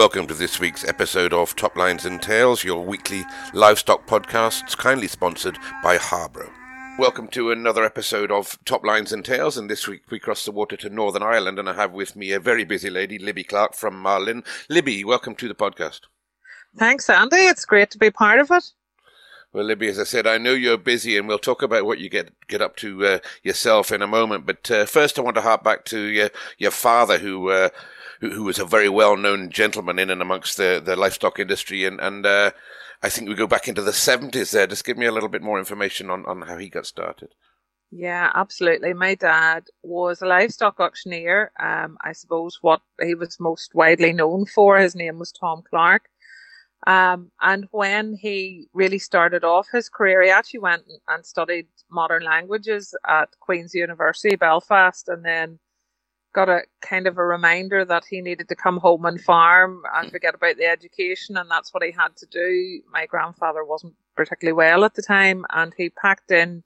Welcome to this week's episode of Top Lines and Tales, your weekly livestock podcast, kindly sponsored by Harbro. Welcome to another episode of Top Lines and Tales, and this week we cross the water to Northern Ireland, and I have with me a very busy lady, Libby Clark from Marlin. Libby, welcome to the podcast. Thanks, Andy. It's great to be part of it. Well, Libby, as I said, I know you're busy, and we'll talk about what you get get up to uh, yourself in a moment. But uh, first, I want to hark back to your your father, who, uh, who, who was a very well known gentleman in and amongst the, the livestock industry, and and uh, I think we go back into the seventies. There, just give me a little bit more information on, on how he got started. Yeah, absolutely. My dad was a livestock auctioneer. Um, I suppose what he was most widely known for, his name was Tom Clark. Um, and when he really started off his career, he actually went and studied modern languages at Queen's University, Belfast, and then got a kind of a reminder that he needed to come home and farm and forget about the education, and that's what he had to do. My grandfather wasn't particularly well at the time, and he packed in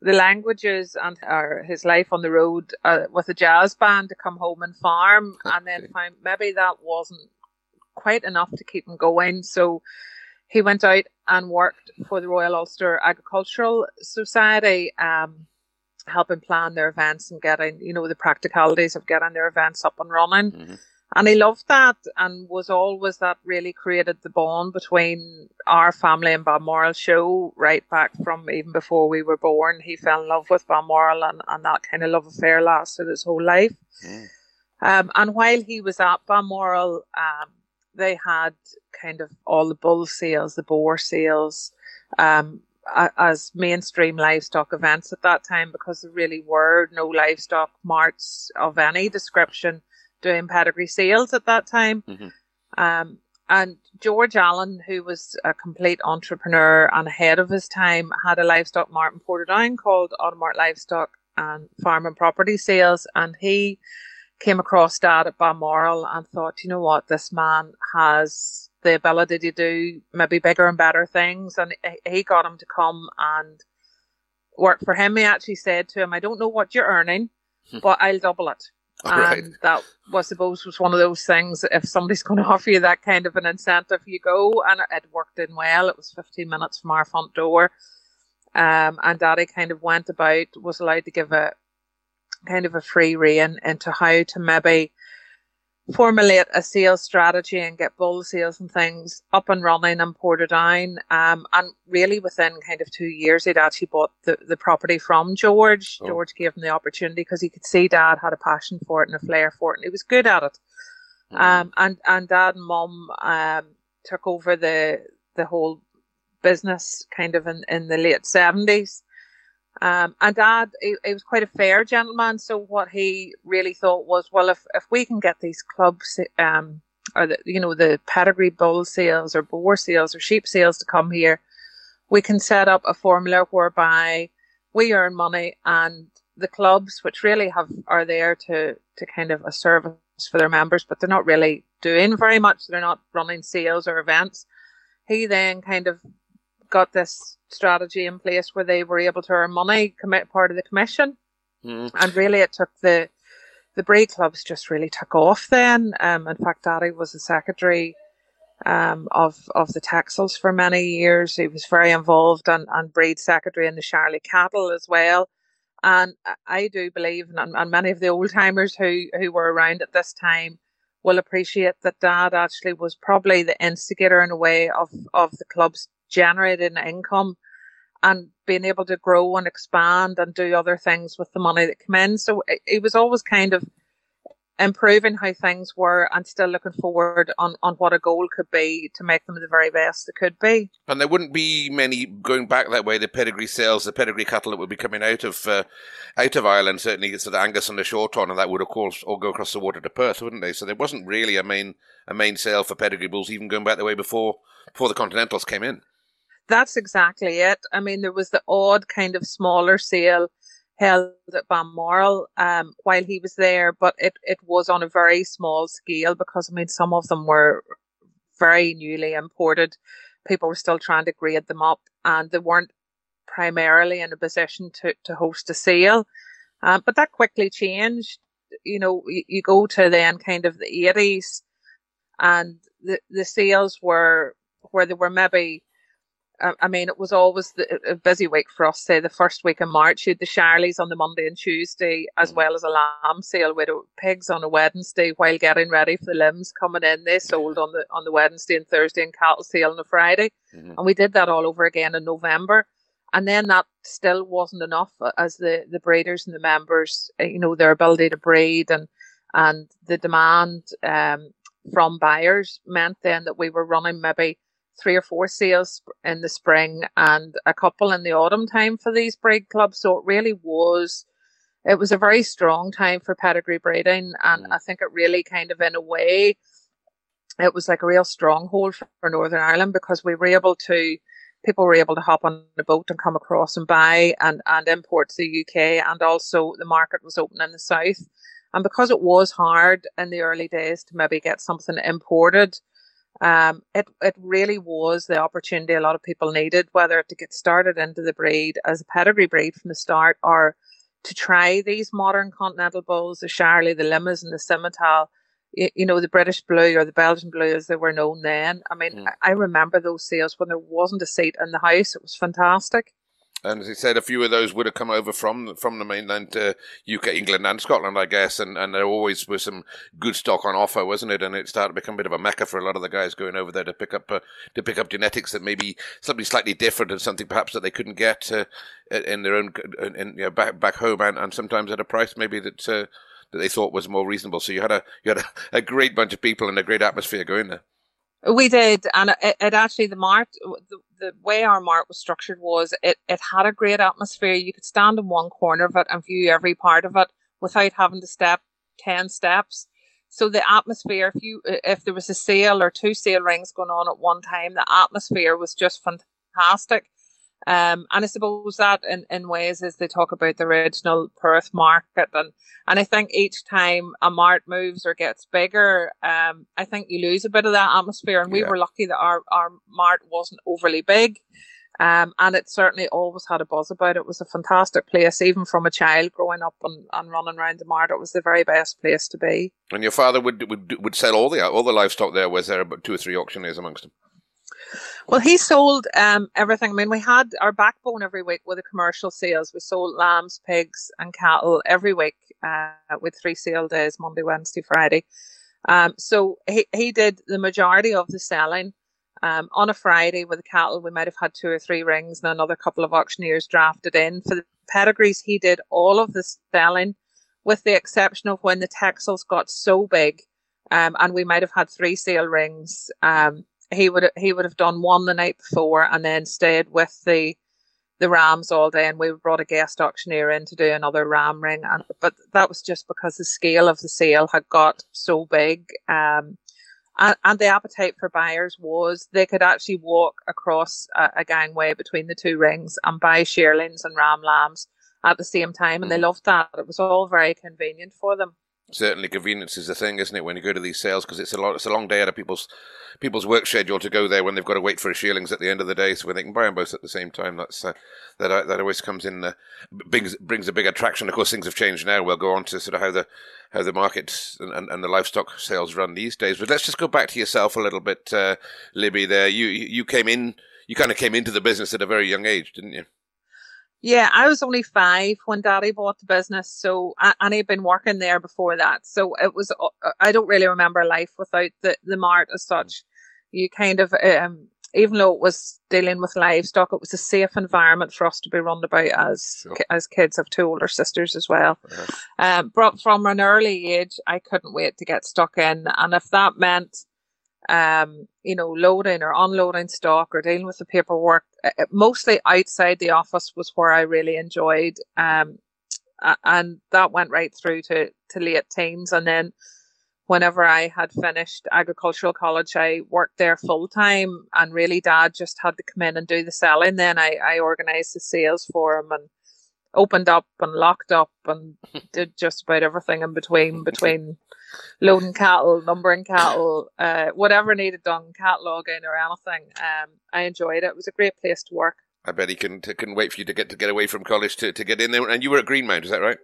the languages and his life on the road uh, with a jazz band to come home and farm, and then found maybe that wasn't quite enough to keep him going. So he went out and worked for the Royal Ulster Agricultural Society, um, helping plan their events and getting, you know, the practicalities of getting their events up and running. Mm-hmm. And he loved that and was always that really created the bond between our family and Balmoral show right back from even before we were born. He fell in love with Balmoral and, and that kind of love affair lasted his whole life. Mm. Um, and while he was at Balmoral, um, they had kind of all the bull sales, the boar sales, um, as mainstream livestock events at that time because there really were no livestock marts of any description doing pedigree sales at that time. Mm-hmm. Um, and George Allen, who was a complete entrepreneur and ahead of his time, had a livestock mart in Portadown called Automart Livestock and Farm and Property Sales, and he came across Dad at Balmoral and thought, you know what, this man has the ability to do maybe bigger and better things. And he got him to come and work for him. He actually said to him, I don't know what you're earning, hmm. but I'll double it. All and right. that was suppose was one of those things. If somebody's going to offer you that kind of an incentive, you go, and it worked in well. It was 15 minutes from our front door, um, and Daddy kind of went about, was allowed to give a kind of a free rein into how to maybe formulate a sales strategy and get bull sales and things up and running and Portadown. Um, and really within kind of two years, he'd actually bought the, the property from George. Oh. George gave him the opportunity because he could see dad had a passion for it and a flair for it and he was good at it. Mm. Um, and, and dad and mum, um, took over the, the whole business kind of in, in the late seventies. Um, and dad, he, he, was quite a fair gentleman. So what he really thought was, well, if, if we can get these clubs, um, or the, you know, the pedigree bull sales or boar sales or sheep sales to come here, we can set up a formula whereby we earn money and the clubs, which really have, are there to, to kind of a service for their members, but they're not really doing very much. They're not running sales or events. He then kind of got this strategy in place where they were able to earn money, commit part of the commission, mm. and really it took the the breed clubs just really took off. Then, um, in fact, Daddy was the secretary um, of of the Texels for many years. He was very involved and and breed secretary in the Charley Cattle as well. And I do believe, and, and many of the old timers who who were around at this time will appreciate that Dad actually was probably the instigator in a way of of the club's generating income and being able to grow and expand and do other things with the money that came in. So it, it was always kind of improving how things were and still looking forward on, on what a goal could be to make them the very best it could be. And there wouldn't be many going back that way. The pedigree sales, the pedigree cattle that would be coming out of uh, out of Ireland, certainly it's the Angus and the Shorthorn, and that would of course all go across the water to Perth, wouldn't they? So there wasn't really a main a main sale for pedigree bulls, even going back the way before before the Continentals came in. That's exactly it. I mean, there was the odd kind of smaller sale held at Balmoral um, while he was there, but it, it was on a very small scale because, I mean, some of them were very newly imported. People were still trying to grade them up and they weren't primarily in a position to, to host a sale. Um, but that quickly changed. You know, you, you go to then kind of the 80s and the the sales were where they were maybe I mean, it was always the, a busy week for us. Say the first week in March, you had the Charlies on the Monday and Tuesday, as mm. well as a lamb sale with pigs on a Wednesday. While getting ready for the limbs coming in, they sold on the on the Wednesday and Thursday, and cattle sale on a Friday, mm-hmm. and we did that all over again in November. And then that still wasn't enough, uh, as the the breeders and the members, uh, you know, their ability to breed and and the demand um, from buyers meant then that we were running maybe three or four sales in the spring and a couple in the autumn time for these breed clubs. So it really was, it was a very strong time for pedigree breeding. And mm. I think it really kind of, in a way, it was like a real stronghold for Northern Ireland because we were able to, people were able to hop on the boat and come across and buy and, and import to the UK. And also the market was open in the south. And because it was hard in the early days to maybe get something imported, um, it it really was the opportunity a lot of people needed, whether to get started into the breed as a pedigree breed from the start, or to try these modern continental bulls, the Sharley, the Limousin, and the Simmental. You, you, know the British Blue or the Belgian Blue as they were known then. I mean, mm. I, I remember those sales when there wasn't a seat in the house. It was fantastic. And as he said, a few of those would have come over from from the mainland to UK, England, and Scotland, I guess. And, and there always was some good stock on offer, wasn't it? And it started to become a bit of a mecca for a lot of the guys going over there to pick up uh, to pick up genetics that maybe something slightly different and something perhaps that they couldn't get uh, in their own in, you know, back back home, and, and sometimes at a price maybe that uh, that they thought was more reasonable. So you had a you had a, a great bunch of people and a great atmosphere going there. We did, and it, it, actually the mart, the, the way our mart was structured was it it had a great atmosphere. You could stand in one corner of it and view every part of it without having to step ten steps. So the atmosphere, if you if there was a sale or two sale rings going on at one time, the atmosphere was just fantastic. Um, and I suppose that in, in ways as they talk about the original Perth market and, and I think each time a mart moves or gets bigger, um, I think you lose a bit of that atmosphere. And we yeah. were lucky that our, our mart wasn't overly big. Um, and it certainly always had a buzz about it. It was a fantastic place, even from a child growing up and, and running around the mart. It was the very best place to be. And your father would would would sell all the all the livestock there. Was there about two or three auctioneers amongst them? Well, he sold um, everything. I mean, we had our backbone every week with the commercial sales. We sold lambs, pigs, and cattle every week uh, with three sale days Monday, Wednesday, Friday. Um, so he, he did the majority of the selling. Um, on a Friday with the cattle, we might have had two or three rings and another couple of auctioneers drafted in. For the pedigrees, he did all of the selling, with the exception of when the Texels got so big. Um, and we might have had three sale rings. Um, he would he would have done one the night before and then stayed with the the rams all day and we brought a guest auctioneer in to do another ram ring and but that was just because the scale of the sale had got so big um and, and the appetite for buyers was they could actually walk across a, a gangway between the two rings and buy shearlings and ram lambs at the same time and they mm. loved that it was all very convenient for them certainly convenience is the thing, isn't it? When you go to these sales, because it's a lot, it's a long day out of people's people's work schedule to go there when they've got to wait for a shearlings at the end of the day, so when they can buy them both at the same time. That's uh, that uh, that always comes in, uh, brings brings a big attraction. Of course, things have changed now. We'll go on to sort of how the how the market and, and, and the livestock sales run these days. But let's just go back to yourself a little bit, uh, Libby. There, you you came in, you kind of came into the business at a very young age, didn't you? Yeah, I was only five when Daddy bought the business, so and he'd been working there before that. So it was. Uh, I don't really remember life without the the mart as such. You kind of, um, even though it was dealing with livestock, it was a safe environment for us to be run about as sure. as kids. of two older sisters as well. Um, but from an early age, I couldn't wait to get stuck in, and if that meant um, you know, loading or unloading stock or dealing with the paperwork. Uh, uh, mostly outside the office was where I really enjoyed. Um, and that went right through to, to late teens. And then whenever I had finished agricultural college, I worked there full time and really dad just had to come in and do the selling. Then I, I organized the sales for him and opened up and locked up and did just about everything in between, between loading cattle, numbering cattle, uh, whatever needed done, cataloging or anything. Um, I enjoyed it. It was a great place to work. I bet he couldn't couldn't wait for you to get to get away from college to, to get in there. And you were at Greenmount, is that right?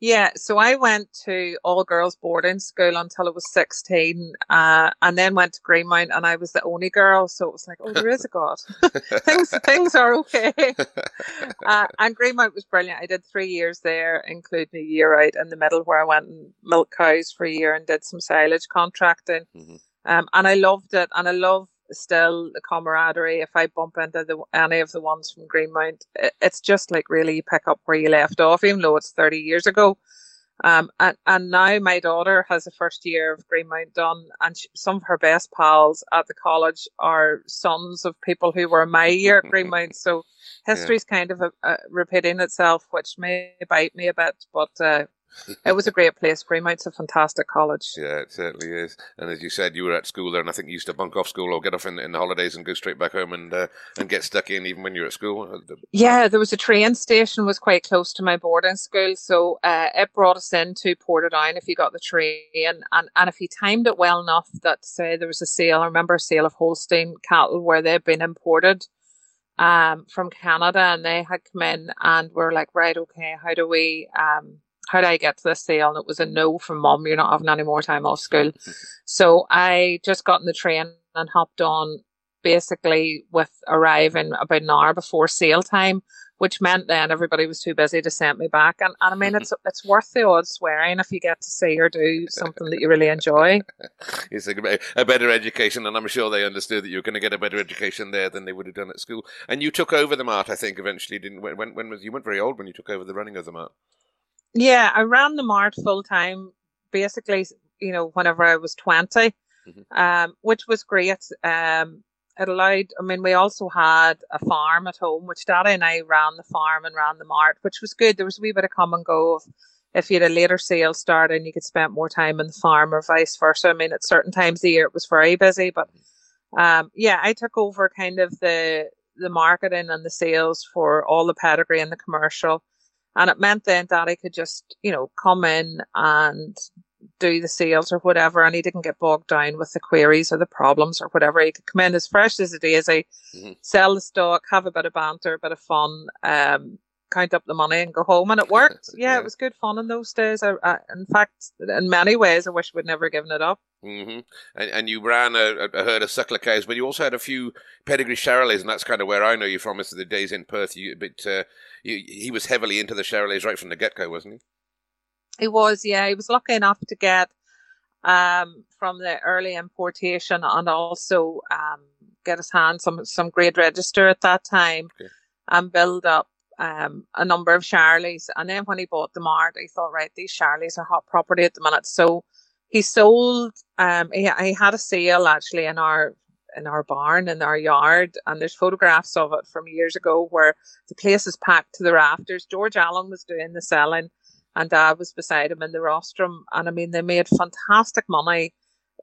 Yeah, so I went to all girls boarding school until I was 16, uh, and then went to Greenmount, and I was the only girl. So it was like, oh, there is a God. things things are okay. uh, and Greenmount was brilliant. I did three years there, including a year out in the middle where I went and milked cows for a year and did some silage contracting. Mm-hmm. Um, and I loved it, and I love still the camaraderie. If I bump into the, any of the ones from Greenmount, it, it's just like really pick up where you left off, even though it's 30 years ago. Um, and, and now my daughter has the first year of Greenmount done, and she, some of her best pals at the college are sons of people who were my year at Greenmount. So history's yeah. kind of a, a repeating itself, which may bite me a bit, but uh, it was a great place. Greenmount's a fantastic college. Yeah, it certainly is. And as you said, you were at school there, and I think you used to bunk off school or get off in, in the holidays and go straight back home and uh, and get stuck in even when you were at school. Uh, yeah, there was a train station was quite close to my boarding school, so uh, it brought us in into Portadown if you got the train, and and if you timed it well enough that say there was a sale. I remember a sale of Holstein cattle where they'd been imported um, from Canada, and they had come in, and we're like, right, okay, how do we um how do I get to this sale? And it was a no from mom, you're not having any more time off school. Mm-hmm. so I just got in the train and hopped on basically with arriving about an hour before sale time, which meant then everybody was too busy to send me back. And, and I mean, mm-hmm. it's it's worth the odd swearing if you get to see or do something that you really enjoy. It's a, a better education, and I'm sure they understood that you were going to get a better education there than they would have done at school. And you took over the mart, I think, eventually, didn't? When when was you weren't very old when you took over the running of the mart? Yeah, I ran the mart full time, basically, you know, whenever I was 20, mm-hmm. um, which was great. Um, it allowed, I mean, we also had a farm at home, which Daddy and I ran the farm and ran the mart, which was good. There was a wee bit of come and go of if you had a later sale start and you could spend more time in the farm or vice versa. I mean, at certain times of the year it was very busy, but um, yeah, I took over kind of the the marketing and the sales for all the pedigree and the commercial. And it meant then that Daddy could just, you know, come in and do the sales or whatever, and he didn't get bogged down with the queries or the problems or whatever. He could come in as fresh as a daisy, mm-hmm. sell the stock, have a bit of banter, a bit of fun, um, count up the money and go home. And it worked. Yeah, yeah. it was good fun in those days. I, I, in fact, in many ways, I wish we'd never given it up. Mm-hmm. And, and you ran a, a, herd of suckler cows, but you also had a few pedigree Charolais, and that's kind of where I know you from. Is the days in Perth. You, but uh, you, he was heavily into the Charolais right from the get go, wasn't he? He was, yeah. He was lucky enough to get um, from the early importation and also um, get his hand some some grade register at that time okay. and build up um, a number of Charlies. And then when he bought the mart, he thought, right, these Charlies are hot property at the minute. So he sold, um, he, he had a sale actually in our, in our barn, in our yard. And there's photographs of it from years ago where the place is packed to the rafters. George Allen was doing the selling and dad was beside him in the rostrum. And I mean, they made fantastic money.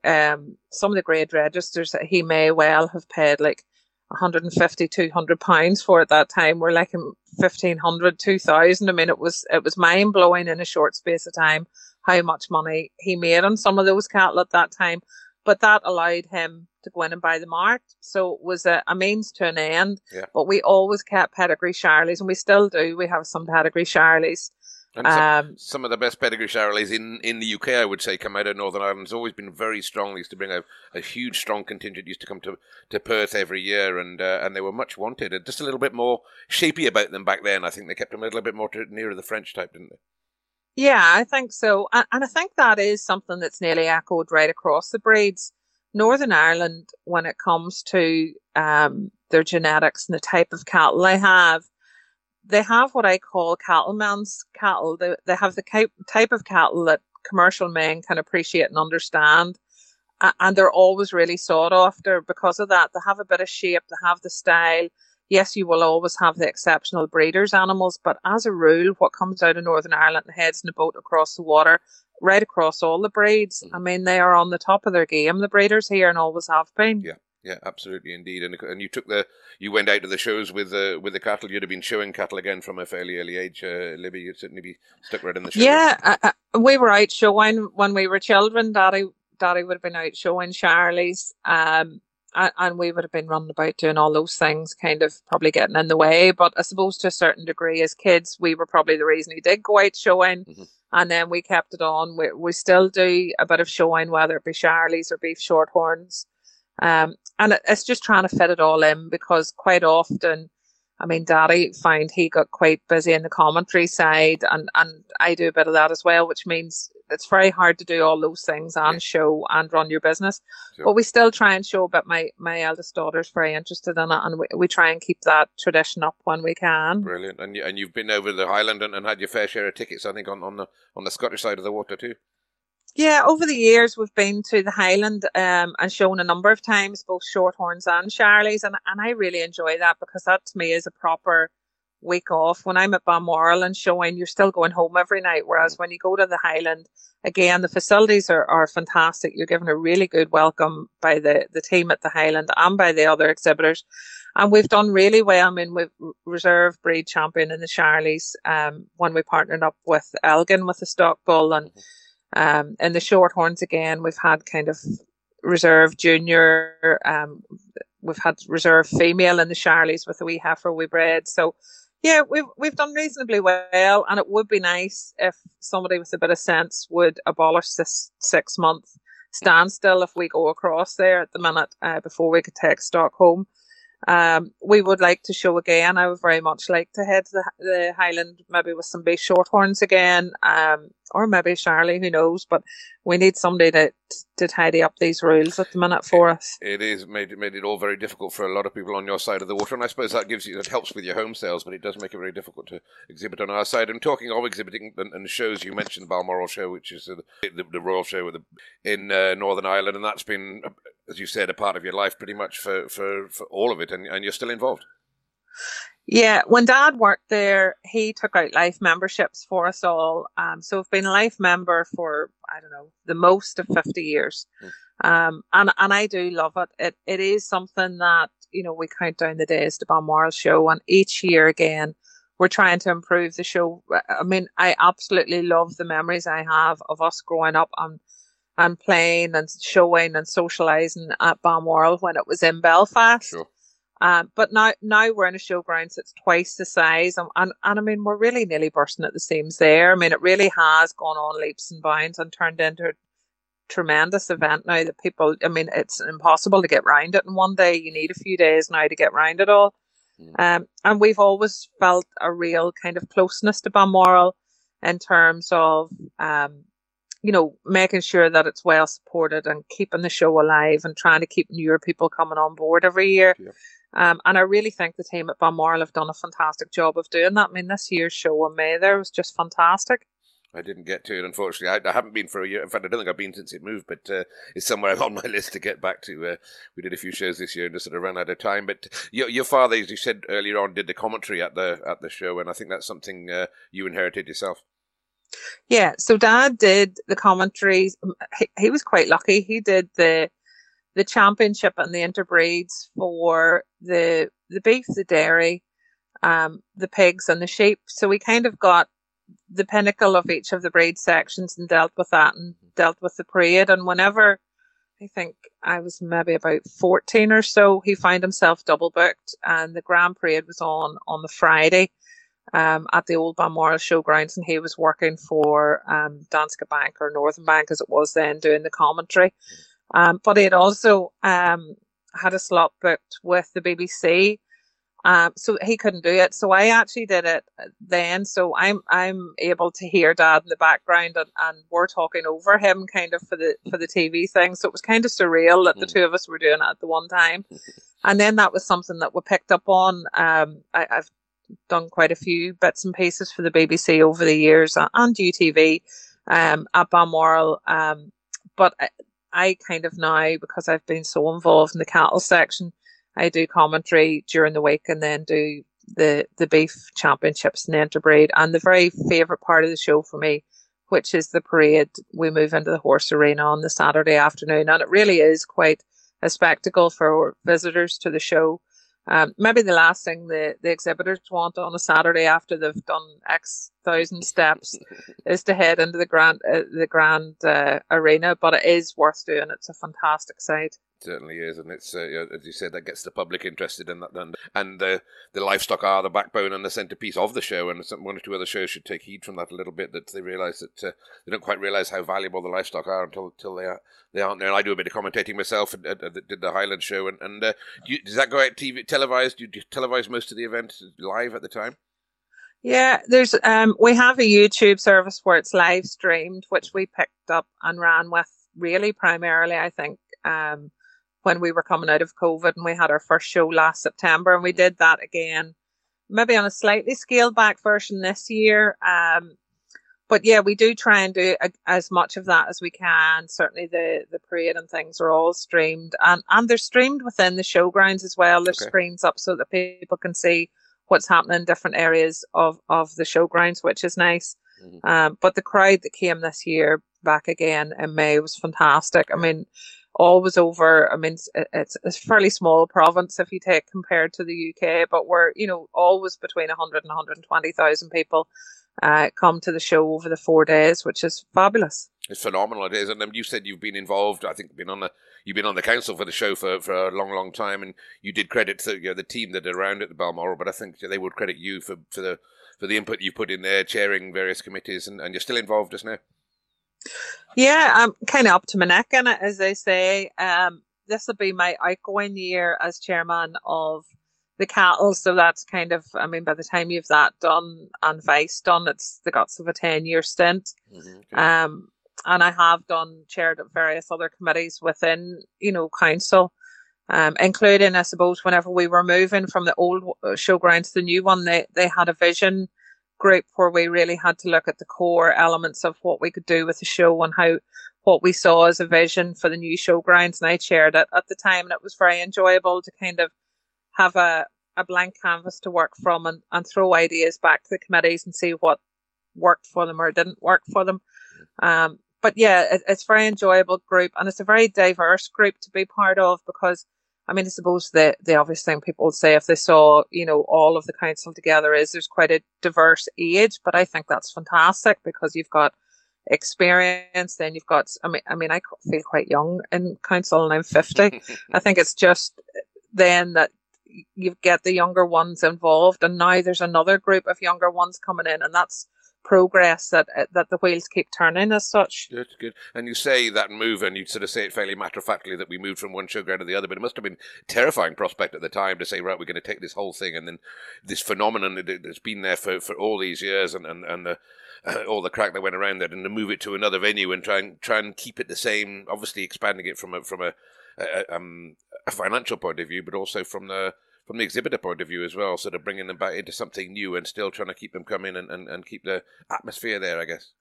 Um, some of the grade registers that he may well have paid like 150 200 pounds for at that time were like 1500 2000 i mean it was it was mind blowing in a short space of time how much money he made on some of those cattle at that time but that allowed him to go in and buy the mart so it was a, a means to an end yeah. but we always kept pedigree charlies and we still do we have some pedigree charlies and some, um, some, of the best pedigree Charolais in, in the UK, I would say, come out of Northern Ireland. It's always been very strong. They used to bring a, a huge, strong contingent. Used to come to, to Perth every year, and uh, and they were much wanted. And just a little bit more shapy about them back then. I think they kept them a little bit more to, nearer the French type, didn't they? Yeah, I think so, and, I think that is something that's nearly echoed right across the breeds. Northern Ireland, when it comes to um, their genetics and the type of cattle they have, they have what I call cattleman's cattle. They, they have the type of cattle that commercial men can appreciate and understand. And they're always really sought after because of that. They have a bit of shape, they have the style. Yes, you will always have the exceptional breeders' animals, but as a rule, what comes out of Northern Ireland and heads in a boat across the water, right across all the breeds, mm. I mean, they are on the top of their game, the breeders here, and always have been. Yeah. Yeah, absolutely, indeed. And and you took the you went out to the shows with the with the cattle. You'd have been showing cattle again from a fairly early age, uh, Libby. You'd certainly be stuck right in the show. Yeah, uh, we were out showing when we were children. Daddy, Daddy would have been out showing Charlie's, um, and, and we would have been running about doing all those things, kind of probably getting in the way. But I suppose to a certain degree, as kids, we were probably the reason he did go out showing. Mm-hmm and then we kept it on. We, we still do a bit of showing, whether it be Charlies or beef shorthorns. Um, and it, it's just trying to fit it all in because quite often, I mean, Daddy found he got quite busy in the commentary side, and, and I do a bit of that as well, which means it's very hard to do all those things and yeah. show and run your business. Sure. But we still try and show. But my my eldest daughter's very interested in it, and we, we try and keep that tradition up when we can. Brilliant, and you, and you've been over the Highland and, and had your fair share of tickets, I think, on, on the on the Scottish side of the water too. Yeah, over the years we've been to the Highland um, and shown a number of times, both Shorthorns and Charlies, and and I really enjoy that because that to me is a proper week off. When I'm at Balmoral and showing, you're still going home every night. Whereas when you go to the Highland, again, the facilities are, are fantastic. You're given a really good welcome by the, the team at the Highland and by the other exhibitors. And we've done really well. I mean, we've reserve breed champion in the Charlies, um, when we partnered up with Elgin with the stock bull and, um, in the Shorthorns again, we've had kind of reserve junior, um, we've had reserve female in the Charlies with the wee heifer we bred. So, yeah, we've we've done reasonably well, and it would be nice if somebody with a bit of sense would abolish this six month standstill if we go across there at the minute uh, before we could take stock home. Um, we would like to show again. I would very much like to head to the, the Highland, maybe with some big shorthorns again, um, or maybe Charlie, who knows. But we need somebody to to tidy up these rules at the minute for it, us. It is made made it all very difficult for a lot of people on your side of the water, and I suppose that gives you that helps with your home sales, but it does make it very difficult to exhibit on our side. And talking of exhibiting and, and shows, you mentioned Balmoral Show, which is the, the, the Royal Show the, in uh, Northern Ireland, and that's been as you said, a part of your life pretty much for, for, for all of it, and, and you're still involved. Yeah, when Dad worked there, he took out life memberships for us all. Um, so I've been a life member for I don't know the most of fifty years, mm. um, and and I do love it. It it is something that you know we count down the days to Balmoral show, and each year again we're trying to improve the show. I mean, I absolutely love the memories I have of us growing up and and playing and showing and socializing at Balmoral when it was in Belfast. Sure. Um, but now, now we're in a showgrounds that's twice the size, and, and, and I mean we're really nearly bursting at the seams there. I mean it really has gone on leaps and bounds and turned into a tremendous event now that people. I mean it's impossible to get round it in one day. You need a few days now to get round it all. Mm. Um, and we've always felt a real kind of closeness to Balmoral in terms of um, you know, making sure that it's well supported and keeping the show alive and trying to keep newer people coming on board every year. Yeah. Um, and I really think the team at Balmoral have done a fantastic job of doing that. I mean, this year's show in May there was just fantastic. I didn't get to it, unfortunately. I, I, haven't been for a year. In fact, I don't think I've been since it moved, but uh, it's somewhere on my list to get back to. Uh, we did a few shows this year and just sort of ran out of time. But your, your father, as you said earlier on, did the commentary at the at the show, and I think that's something uh, you inherited yourself. Yeah, so Dad did the commentaries. He, he was quite lucky. He did the the championship and the interbreeds for the the beef, the dairy, um, the pigs, and the sheep. So we kind of got the pinnacle of each of the breed sections and dealt with that and dealt with the parade. And whenever I think I was maybe about 14 or so, he found himself double booked and the Grand Parade was on on the Friday um, at the old Balmoral Showgrounds, and he was working for um, Danske Bank or Northern Bank as it was then, doing the commentary. Um, but he had also um, had a slot booked with the BBC, um, so he couldn't do it. So I actually did it then. So I'm I'm able to hear Dad in the background, and, and we're talking over him kind of for the for the TV thing. So it was kind of surreal that the mm. two of us were doing it at the one time. And then that was something that we picked up on. Um, I, I've done quite a few bits and pieces for the BBC over the years and UTV um, at Balmoral. Um, but I, I kind of now, because I've been so involved in the cattle section, I do commentary during the week and then do the the beef championships and interbreed. And the very favourite part of the show for me, which is the parade, we move into the horse arena on the Saturday afternoon, and it really is quite a spectacle for visitors to the show. Um, maybe the last thing the, the exhibitors want on a Saturday after they've done X thousand steps is to head into the grand uh, the grand uh, arena, but it is worth doing. It's a fantastic site certainly is, and it's uh, as you said that gets the public interested in that, and and the the livestock are the backbone and the centerpiece of the show, and some, one or two other shows should take heed from that a little bit that they realise that uh, they don't quite realise how valuable the livestock are until until they are they aren't there. And I do a bit of commentating myself, and, did the Highland show, and and uh, you, does that go out TV televised? Do you televise most of the event live at the time? Yeah, there's um we have a YouTube service where it's live streamed, which we picked up and ran with really primarily, I think. Um, when we were coming out of COVID and we had our first show last September and we did that again, maybe on a slightly scaled back version this year. Um, but yeah, we do try and do a, as much of that as we can. Certainly the, the parade and things are all streamed and, and they're streamed within the showgrounds as well. There's okay. screens up so that people can see what's happening in different areas of, of the showgrounds, which is nice. Mm-hmm. Um, but the crowd that came this year back again in May was fantastic. I mean, all was over. I mean, it's, it's, a fairly small province if you take compared to the UK, but we're, you know, always between 100 and 120,000 people uh, come to the show over the four days, which is fabulous. It's phenomenal. It is, and you said you've been involved. I think been on the you've been on the council for the show for, for a long, long time, and you did credit to you know, the team that are around at the Balmoral. But I think they would credit you for, for the for the input you've put in there, chairing various committees, and, and you're still involved just now. Yeah, I'm kind of up to my neck in it, as they say. Um, this will be my outgoing year as chairman of the cattle, so that's kind of, I mean, by the time you've that done and vice done, it's the guts of a 10 year stint. Mm-hmm, okay. Um, and I have done chaired various other committees within, you know, council, um, including, I suppose, whenever we were moving from the old showground to the new one, they, they had a vision group where we really had to look at the core elements of what we could do with the show and how what we saw as a vision for the new showgrounds. And I chaired it at the time, and it was very enjoyable to kind of have a, a blank canvas to work from and, and throw ideas back to the committees and see what worked for them or didn't work for them. Um, but yeah, it, it's a very enjoyable group and it's a very diverse group to be part of because I mean, I suppose the, the obvious thing people would say if they saw, you know, all of the council together is there's quite a diverse age, but I think that's fantastic because you've got experience, then you've got, I mean, I mean, I feel quite young in council and I'm 50. I think it's just then that you get the younger ones involved and now there's another group of younger ones coming in and that's progress that uh, that the wheels keep turning as such. Good, good. And you say that move, and you sort of say it fairly matter of factly that we moved from one showground to the other, but it must have been terrifying prospect at the time to say, right, we're going to take this whole thing, and then this phenomenon that's been there for, for all these years, and and and the, uh, all the crack that went around that, and to move it to another venue and try and try and keep it the same. Obviously, expanding it from a from a, a, um, a financial point of view, but also from the from the exhibitor point of view as well, sort of bringing them back into something new and still trying to keep them coming and, and, and keep the atmosphere there, I guess.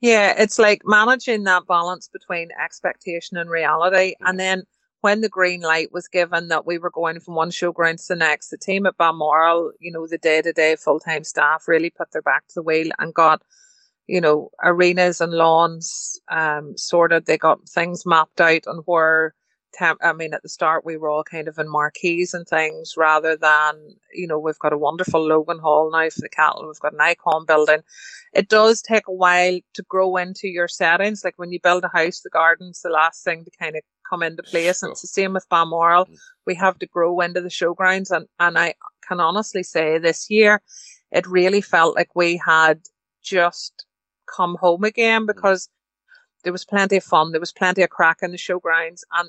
Yeah, it's like managing that balance between expectation and reality. Mm-hmm. And then when the green light was given that we were going from one showground to the next, the team at Balmoral, you know, the day to day full time staff really put their back to the wheel and got, you know, arenas and lawns um, sorted. They got things mapped out on where temp- I mean, at the start we were all kind of in marquees and things rather than, you know, we've got a wonderful Logan Hall now for the cattle. We've got an Eikon building. It does take a while to grow into your settings. Like when you build a house, the garden's the last thing to kind of come into place. And it's the same with Balmoral. Mm. We have to grow into the showgrounds. And, and I can honestly say this year, it really felt like we had just come home again mm. because there was plenty of fun. There was plenty of crack in the showgrounds. And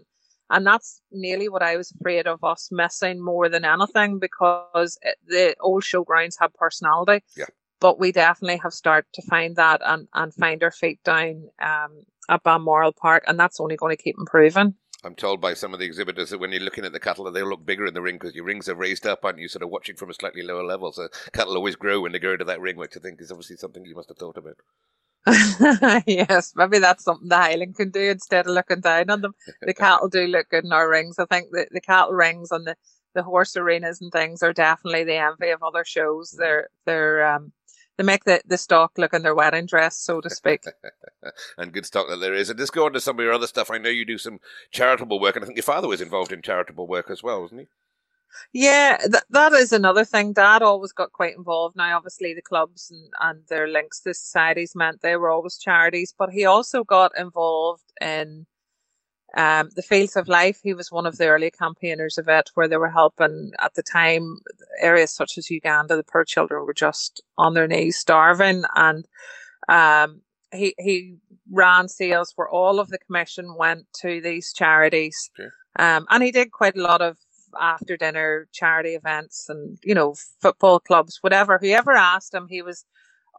and that's nearly what I was afraid of us missing more than anything because it, the old showgrounds have personality. Yeah. But we definitely have started to find that and, and find our feet down um, at Balmoral Park, and that's only going to keep improving. I'm told by some of the exhibitors that when you're looking at the cattle, they look bigger in the ring because your rings are raised up, aren't you? Sort of watching from a slightly lower level. So cattle always grow when they go into that ring, which I think is obviously something you must have thought about. yes, maybe that's something the Highland can do instead of looking down on them. The cattle do look good in our rings. I think the, the cattle rings and the, the horse arenas and things are definitely the envy of other shows. Mm-hmm. They're they're um they make the, the stock look in their wedding dress, so to speak. and good stock that there is. And just go on to some of your other stuff. I know you do some charitable work, and I think your father was involved in charitable work as well, wasn't he? Yeah, th- that is another thing. Dad always got quite involved. Now, obviously, the clubs and, and their links to societies meant they were always charities, but he also got involved in um, the Fields of Life. He was one of the early campaigners of it, where they were helping at the time areas such as Uganda. The poor children were just on their knees starving, and um, he he ran sales where all of the commission went to these charities. Um, and he did quite a lot of after dinner charity events and you know football clubs whatever whoever asked him he was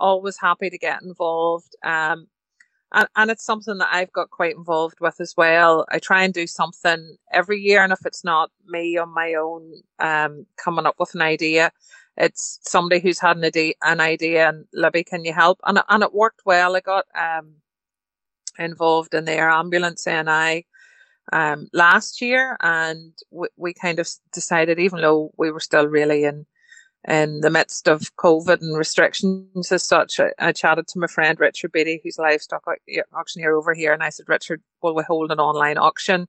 always happy to get involved um and, and it's something that I've got quite involved with as well. I try and do something every year, and if it's not me on my own um, coming up with an idea, it's somebody who's had an idea, an idea and Libby, can you help? And and it worked well. I got um, involved in Air Ambulance NI um, last year, and we, we kind of decided, even though we were still really in in the midst of COVID and restrictions as such, I, I, chatted to my friend Richard Beattie, who's livestock auctioneer over here, and I said, Richard, will we hold an online auction?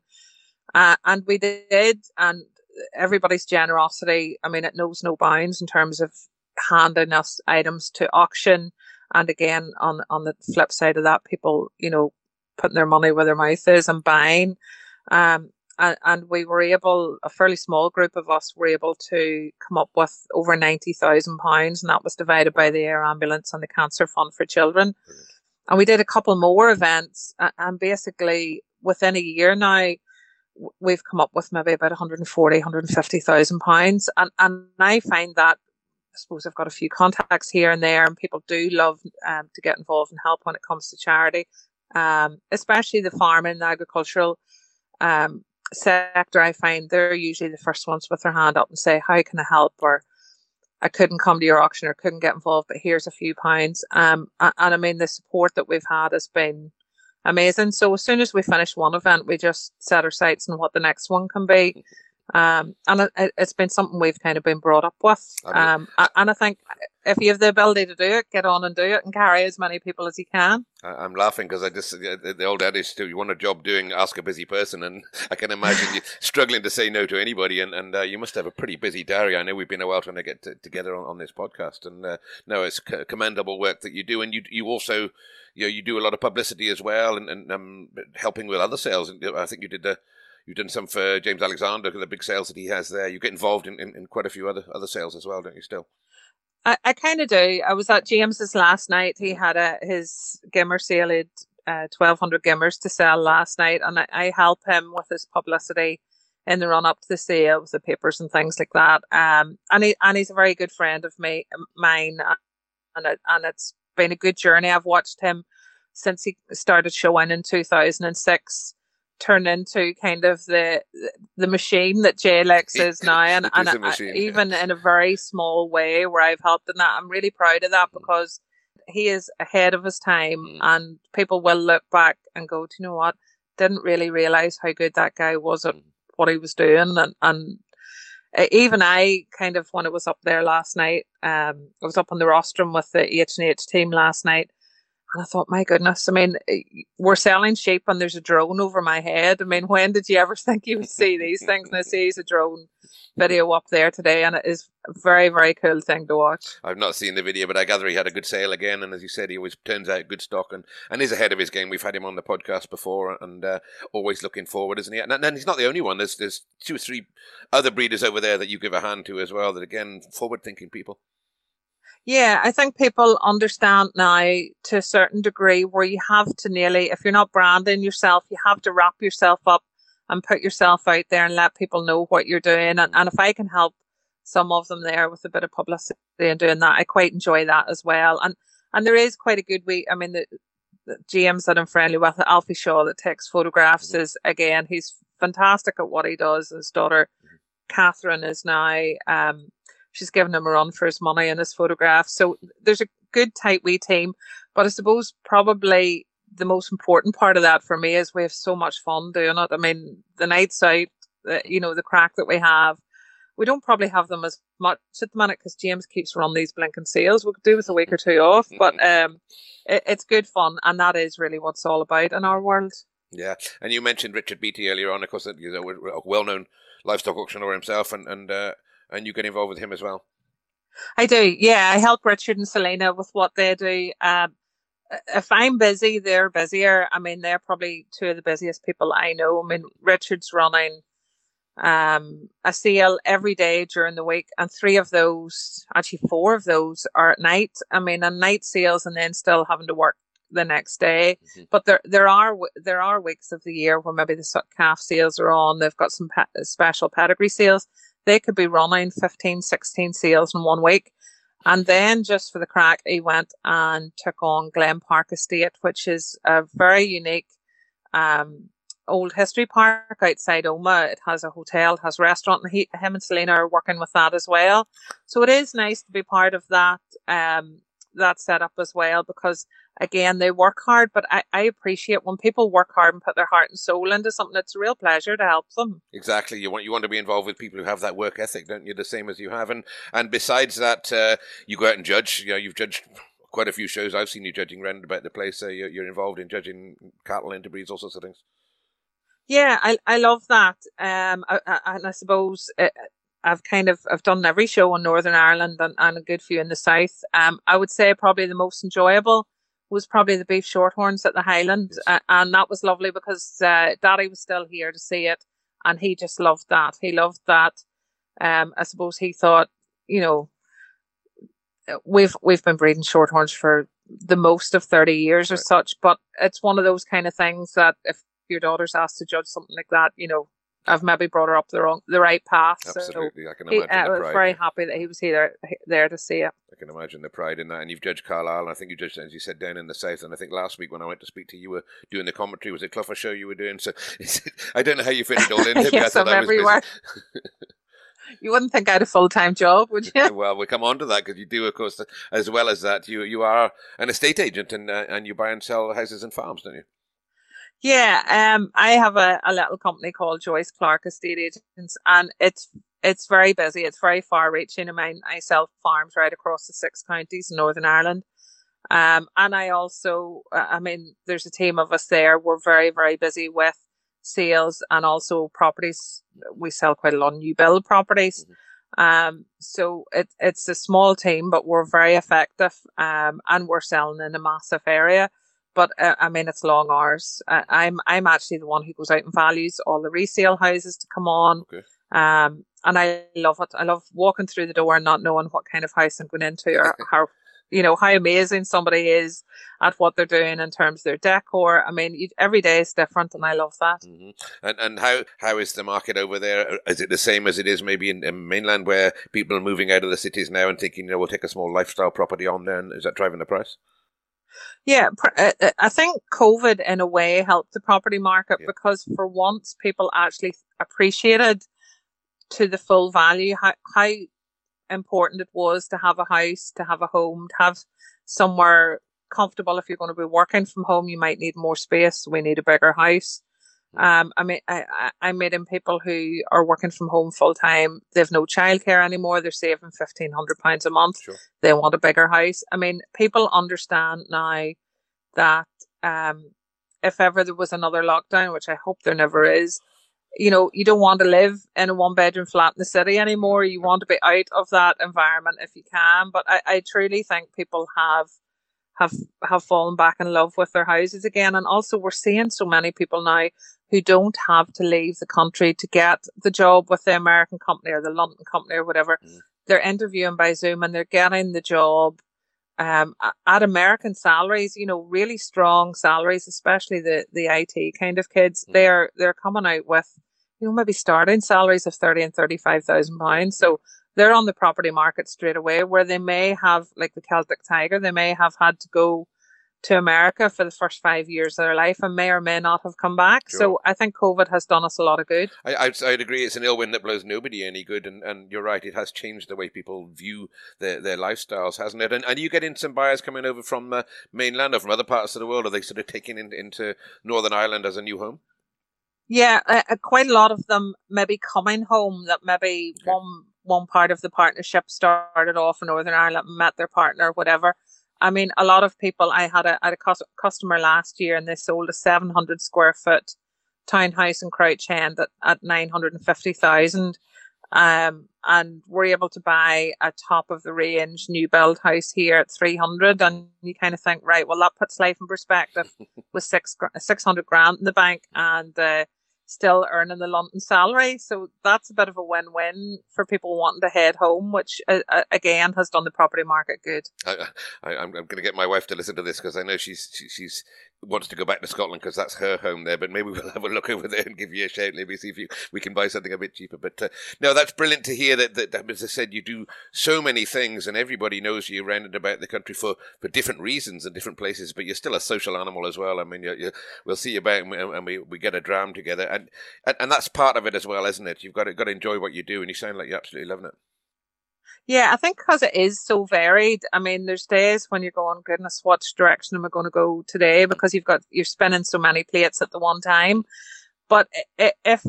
Uh, and we did, and everybody's generosity, I mean, it knows no bounds in terms of handing us items to auction. And again, on on the flip side of that, people, you know, putting their money where their mouth is and buying. Um, and, and we were able, a fairly small group of us were able to come up with over ninety thousand pounds, and that was divided by the air ambulance and the cancer fund for children. Brilliant. And we did a couple more events, and basically within a year now, we've come up with maybe about 140, 150,000 pounds. And, and I find that, I suppose I've got a few contacts here and there and people do love um, to get involved and help when it comes to charity. Um, especially the farming, the agricultural, um, sector, I find they're usually the first ones with their hand up and say, "How can I help?" or "I couldn't come to your auction or couldn't get involved, but here's a few pounds." Um, and, and I mean the support that we've had has been amazing. So as soon as we finish one event, we just set our sights on what the next one can be. Um, and it, has been something we've kind of been brought up with. I mean, um, and I think if you have the ability to do it, get on and do it and carry as many people as you can. I'm laughing because I just, the old adage, you want a job doing, ask a busy person. And I can imagine you struggling to say no to anybody. And, and uh, you must have a pretty busy diary. I know we've been a while trying to get to, together on, on this podcast. And uh, no, it's commendable work that you do. And you, you also, you know, you do a lot of publicity as well and, and um, helping with other sales. And I think you did the, You've done some for James Alexander, the big sales that he has there. You get involved in, in, in quite a few other other sales as well, don't you? Still. I, I kind of do. I was at James's last night. He had a his gimmer sale. Uh, 1200 gimmers to sell last night, and I, I help him with his publicity in the run up to the sale with the papers and things like that. Um, and he and he's a very good friend of me, mine, and it, and it's been a good journey. I've watched him since he started showing in 2006 turn into kind of the the machine that JLX is now, and, and I, even in a very small way where I've helped in that. I'm really proud of that mm. because he is ahead of his time, mm. and people will look back and go, "Do you know what? Didn't really realize how good that guy was at mm. what he was doing," and and even I kind of when it was up there last night, um, I was up on the rostrum with the H and H team last night and I thought, my goodness, I mean, eh, we're selling sheep and there's a drone over my head. I mean, when did you ever think you would see these things? And I see a drone video up there today, and it is a very, very cool thing to watch. I've not seen the video, but I gather he had a good sale again. And as you said, he always turns out good stock and, and is ahead of his game. We've had him on the podcast before and uh, always looking forward, isn't he? And, and he's not the only one. There's, there's two or three other breeders over there that you give a hand to as well, that again, forward thinking people. Yeah, I think people understand now to a certain degree where you have to nearly, if you're not branding yourself, you have to wrap yourself up and put yourself out there and let people know what you're doing. And, and if I can help some of them there with a bit of publicity and doing that, I quite enjoy that as well. And and there is quite a good way. I mean, the, the James that I'm friendly with, Alfie Shaw, that takes photographs, mm-hmm. is again, he's fantastic at what he does. His daughter, mm-hmm. Catherine, is now um, she's given him a run for his money in his photograph. So there's a good tight wee team. But I suppose probably the most important part of that for me is we have so much fun doing it. I mean, the nights out, the, you know, the crack that we have. We don't probably have them as much at the minute because James keeps running these blinking sales. We could do with a week or two off, but um, it, it's good fun, and that is really what's all about in our world. Yeah, and you mentioned Richard Beattie earlier on. Of course, you know, a well-known livestock auctioneer himself, and and uh, and you get involved with him as well. I do. Yeah, I help Richard and Selena with what they do. Um, if I'm busy, they're busier. I mean, they're probably two of the busiest people I know. I mean, Richard's running um, a sale every day during the week, and three of those, actually four of those, are at night. I mean, and night sales, and then still having to work the next day. Mm-hmm. But there there are there are weeks of the year where maybe the calf sales are on. They've got some pe- special pedigree sales. They could be running 15, 16 sales in one week. And then just for the crack, he went and took on Glenpark Estate, which is a very unique um, old history park outside Omagh. It has a hotel, has a restaurant, and he, him and Selena are working with that as well. So it is nice to be part of that um, that setup as well because again they work hard but I, I appreciate when people work hard and put their heart and soul into something it's a real pleasure to help them. Exactly. You want you want to be involved with people who have that work ethic don't you? The same as you have. And and besides that uh, you go out and judge. You know you've judged quite a few shows. I've seen you judging round about the place uh, you're, you're involved in judging cattle interbreeds all sorts of things. Yeah I, I love that. Um I, I, and I suppose uh, I've kind of I've done every show in Northern Ireland and, and a good few in the south. Um, I would say probably the most enjoyable was probably the beef shorthorns at the Highland, yes. uh, and that was lovely because uh, Daddy was still here to see it, and he just loved that. He loved that. Um, I suppose he thought, you know, we've we've been breeding shorthorns for the most of thirty years right. or such, but it's one of those kind of things that if your daughter's asked to judge something like that, you know, I've maybe brought her up the wrong, the right path. Absolutely, so I can imagine. He, I was very happy that he was here there to see it. I can imagine the pride in that. And you've judged Carlisle, and I think you judged, as you said, down in the south. And I think last week when I went to speak to you, you were doing the commentary. Was it Clogher show you were doing? So I don't know how you fit it all in. yes, I'm everywhere. you wouldn't think I had a full time job, would you? well, we come on to that because you do, of course, as well as that, you you are an estate agent and uh, and you buy and sell houses and farms, don't you? Yeah, um, I have a, a little company called Joyce Clarke Estate Agents, and it's it's very busy. It's very far reaching. I mean, I sell farms right across the six counties in Northern Ireland. Um, and I also, uh, I mean, there's a team of us there. We're very, very busy with sales and also properties. We sell quite a lot of new build properties. Mm-hmm. Um, so it, it's a small team, but we're very effective. Um, and we're selling in a massive area but uh, I mean, it's long hours. Uh, I'm I'm actually the one who goes out and values all the resale houses to come on. Okay. Um, and I love it. I love walking through the door and not knowing what kind of house I'm going into or how, you know, how amazing somebody is at what they're doing in terms of their decor. I mean, you, every day is different, and I love that. Mm-hmm. And and how how is the market over there? Is it the same as it is maybe in, in mainland, where people are moving out of the cities now and thinking, you know, we'll take a small lifestyle property on there? And is that driving the price? Yeah, uh, uh, I think COVID in a way helped the property market yeah. because for once people actually appreciated to the full value how, how important it was to have a house, to have a home, to have somewhere comfortable. If you're going to be working from home, you might need more space. we need a bigger house. Um, I mean, I, I'm meeting people who are working from home full time. They've no childcare anymore. They're saving fifteen hundred pounds a month. Sure. They want a bigger house. I mean, people understand now that um, if ever there was another lockdown, which I hope there never is, you know, you don't want to live in a one bedroom flat in the city anymore. You want to be out of that environment if you can. But I, I truly think people have have have fallen back in love with their houses again. And also we're seeing so many people now who don't have to leave the country to get the job with the American company or the London company or whatever. Mm. They're interviewing by Zoom and they're getting the job um, at American salaries, you know, really strong salaries, especially the, the IT kind of kids. Mm. They're they're coming out with, you know, maybe starting salaries of thirty and thirty five thousand pounds. So they're on the property market straight away where they may have like the Celtic Tiger, they may have had to go to America for the first five years of their life and may or may not have come back. Sure. So I think COVID has done us a lot of good. I, I'd, I'd, agree. It's an ill wind that blows nobody any good. And, and you're right. It has changed the way people view their, their lifestyles, hasn't it? And, and you getting some buyers coming over from uh, mainland or from other parts of the world? Are they sort of taking in, into Northern Ireland as a new home? Yeah, uh, quite a lot of them maybe coming home that maybe okay. one one part of the partnership started off in Northern Ireland, met their partner, whatever I mean, a lot of people. I had a, had a customer last year, and they sold a 700 square foot townhouse in Crouch End at, at 950,000. Um, and we're able to buy a top of the range new build house here at 300 and you kind of think right well that puts life in perspective with six 600 grand in the bank and uh, still earning the London salary. So that's a bit of a win-win for people wanting to head home, which uh, uh again has done the property market good. I, am going to get my wife to listen to this because I know she's she, she's wants to go back to Scotland because that's her home there. But maybe we'll have a look over there and give you a shout. Maybe see if you, we can buy something a bit cheaper. But uh, no, that's brilliant to hear that, that, As I said, you do so many things, and everybody knows you around and about the country for, for different reasons and different places. But you're still a social animal as well. I mean, you're, we'll see you back and we, and we, we get a dram together, and, and and that's part of it as well, isn't it? You've got to got to enjoy what you do, and you sound like you're absolutely loving it. Yeah, I think because it is so varied. I mean, there's days when you're going, goodness, what direction am I going to go today? Because you've got you're spinning so many plates at the one time. But if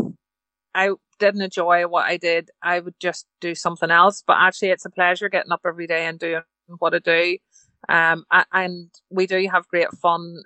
I didn't enjoy what I did, I would just do something else. But actually, it's a pleasure getting up every day and doing what I do. Um, and we do have great fun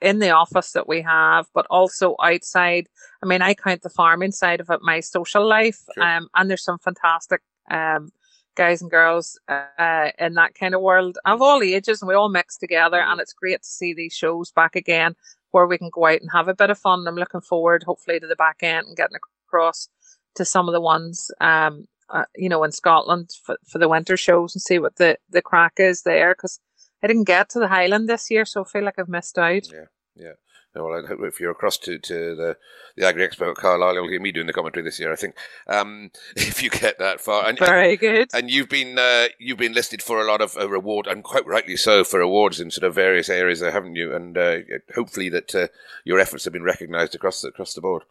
in the office that we have, but also outside. I mean, I count the farming side of it my social life. Sure. Um, and there's some fantastic um guys and girls uh, in that kind of world of all ages, and we all mix together. And it's great to see these shows back again where we can go out and have a bit of fun. I'm looking forward, hopefully, to the back end and getting across to some of the ones, um, uh, you know, in Scotland for, for the winter shows and see what the, the crack is there. Because I didn't get to the Highland this year, so I feel like I've missed out. Yeah, yeah. Well, if you're across to, to the, the Agri Expo at Carlisle, you'll hear me doing the commentary this year. I think um, if you get that far, and, very good. And you've been uh, you've been listed for a lot of uh, reward, and quite rightly so, for awards in sort of various areas, there, haven't you? And uh, hopefully that uh, your efforts have been recognised across the, across the board.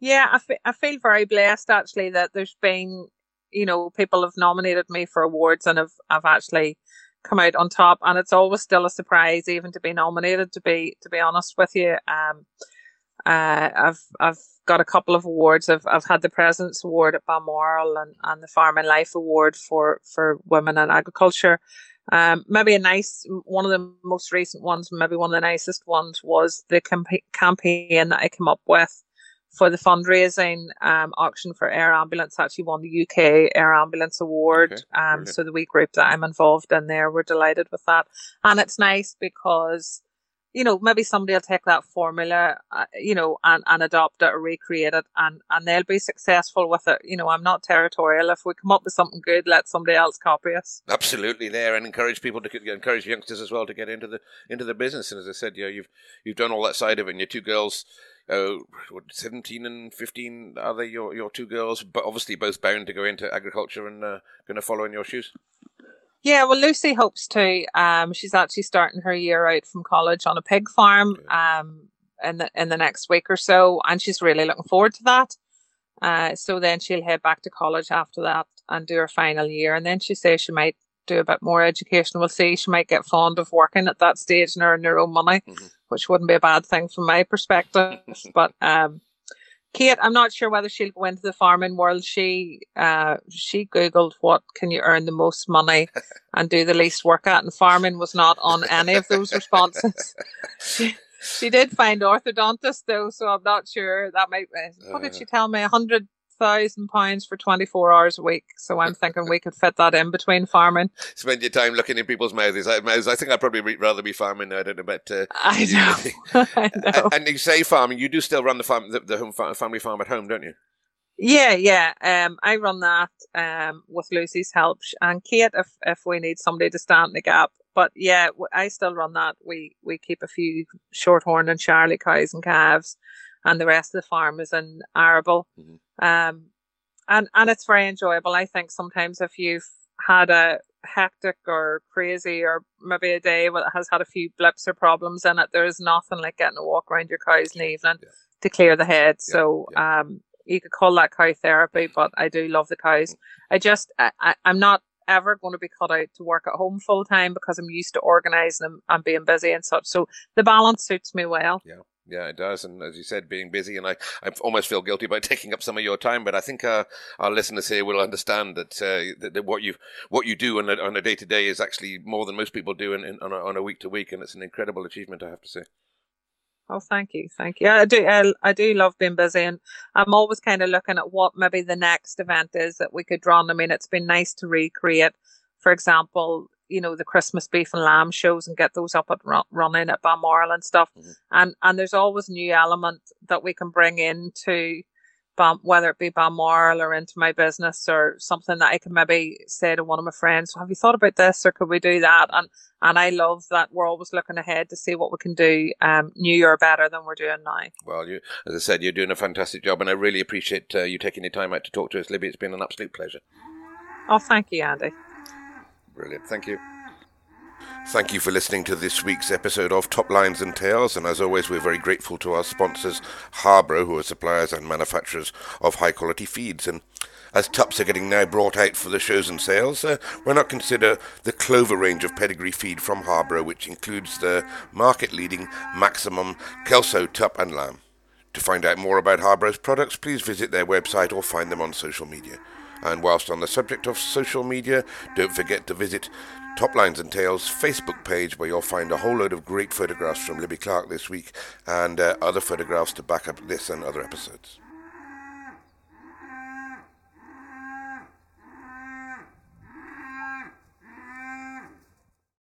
Yeah, I, f- I feel very blessed actually that there's been, you know, people have nominated me for awards and have, have actually come out on top and it's always still a surprise even to be nominated to be to be honest with you. Um uh i've i've got a couple of awards. I've, I've had the president's award at balmoral and, and the farm and life award for for women in agriculture. Um, maybe a nice one of the most recent ones, maybe one of the nicest ones was the camp- campaign that I came up with for the fundraising um, auction for Air Ambulance actually won the UK Air Ambulance Award. Okay, um, so the wee group that I'm involved in there, we're delighted with that. And it's nice because, you know, maybe somebody will take that formula, uh, you know, and, and adopt it or recreate it and, and they'll be successful with it. You know, I'm not territorial. If we come up with something good, let somebody else copy us. Absolutely there and encourage people to encourage youngsters as well to get into the, into the business. And as I said, you know, you've, you've done all that side of it and your two girls, uh, what, 17 and 15 are they your, your two girls but obviously both bound to go into agriculture and uh, going to follow in your shoes? Yeah well lucy hopes to um, she's actually starting her year out from college on a pig farm um, in the in the next week or so and she's really looking forward to that. Uh, so then she'll head back to college after that and do her final year and then she says she might do a bit more education. We'll see. She might get fond of working at that stage and earn her own money. Mm-hmm which wouldn't be a bad thing from my perspective. but um, Kate, I'm not sure whether she'll go into the farming world. She uh, she googled what can you earn the most money and do the least work at, and farming was not on any of those responses. she, she did find orthodontist though, so I'm not sure that might. What did she tell me? A hundred thousand pounds for twenty four hours a week. So I'm thinking we could fit that in between farming. Spend your time looking in people's mouths. I think I'd probably rather be farming. I don't know, but uh, I, know. I know. And you say farming, you do still run the farm, the, the home family farm at home, don't you? Yeah, yeah. Um, I run that um with Lucy's help, and Kate if if we need somebody to stand in the gap. But yeah, I still run that. We we keep a few shorthorn and Charolais cows and calves and the rest of the farm is in arable. Mm-hmm. Um, and, and it's very enjoyable. I think sometimes if you've had a hectic or crazy or maybe a day that has had a few blips or problems in it, there is nothing like getting a walk around your cows in the evening yeah. to clear the head. Yeah, so, yeah. um, you could call that cow therapy, but I do love the cows. I just, I, I, I'm not ever going to be cut out to work at home full time because I'm used to organising and, and being busy and such. So the balance suits me well. Yeah. Yeah, it does. And as you said, being busy, and I, I almost feel guilty about taking up some of your time, but I think our, our listeners here will understand that, uh, that, that, what you what you do on a, on a day to day is actually more than most people do in, in, on, a, on a week to week, and it's an incredible achievement, I have to say. Oh, thank you, thank you. I do, I, I do love being busy, and I'm always kind of looking at what maybe the next event is that we could run. I mean, it's been nice to recreate, for example, you know the Christmas beef and lamb shows and get those up and run, running at Balmoral and stuff. Mm-hmm. And and there's always new element that we can bring into Bam, whether it be Balmoral or into my business or something that I can maybe say to one of my friends, have you thought about this or could we do that? And and I love that we're always looking ahead to see what we can do um, new or better than we're doing now. Well, you, as I said, you're doing a fantastic job, and I really appreciate uh, you taking your time out to talk to us, Libby. It's been an absolute pleasure. Oh, thank you, Andy. Brilliant. Thank you. Thank you for listening to this week's episode of Top Lines and Tales, and as always, we're very grateful to our sponsors, Harbro, who are suppliers and manufacturers of high quality feeds. And as tups are getting now brought out for the shows and sales, uh, why not consider the Clover range of pedigree feed from Harbro, which includes the market leading Maximum, Kelso, Tup, and Lamb. To find out more about Harbro's products, please visit their website or find them on social media. And whilst on the subject of social media, don't forget to visit Top Lines and Tales Facebook page where you'll find a whole load of great photographs from Libby Clarke this week and uh, other photographs to back up this and other episodes.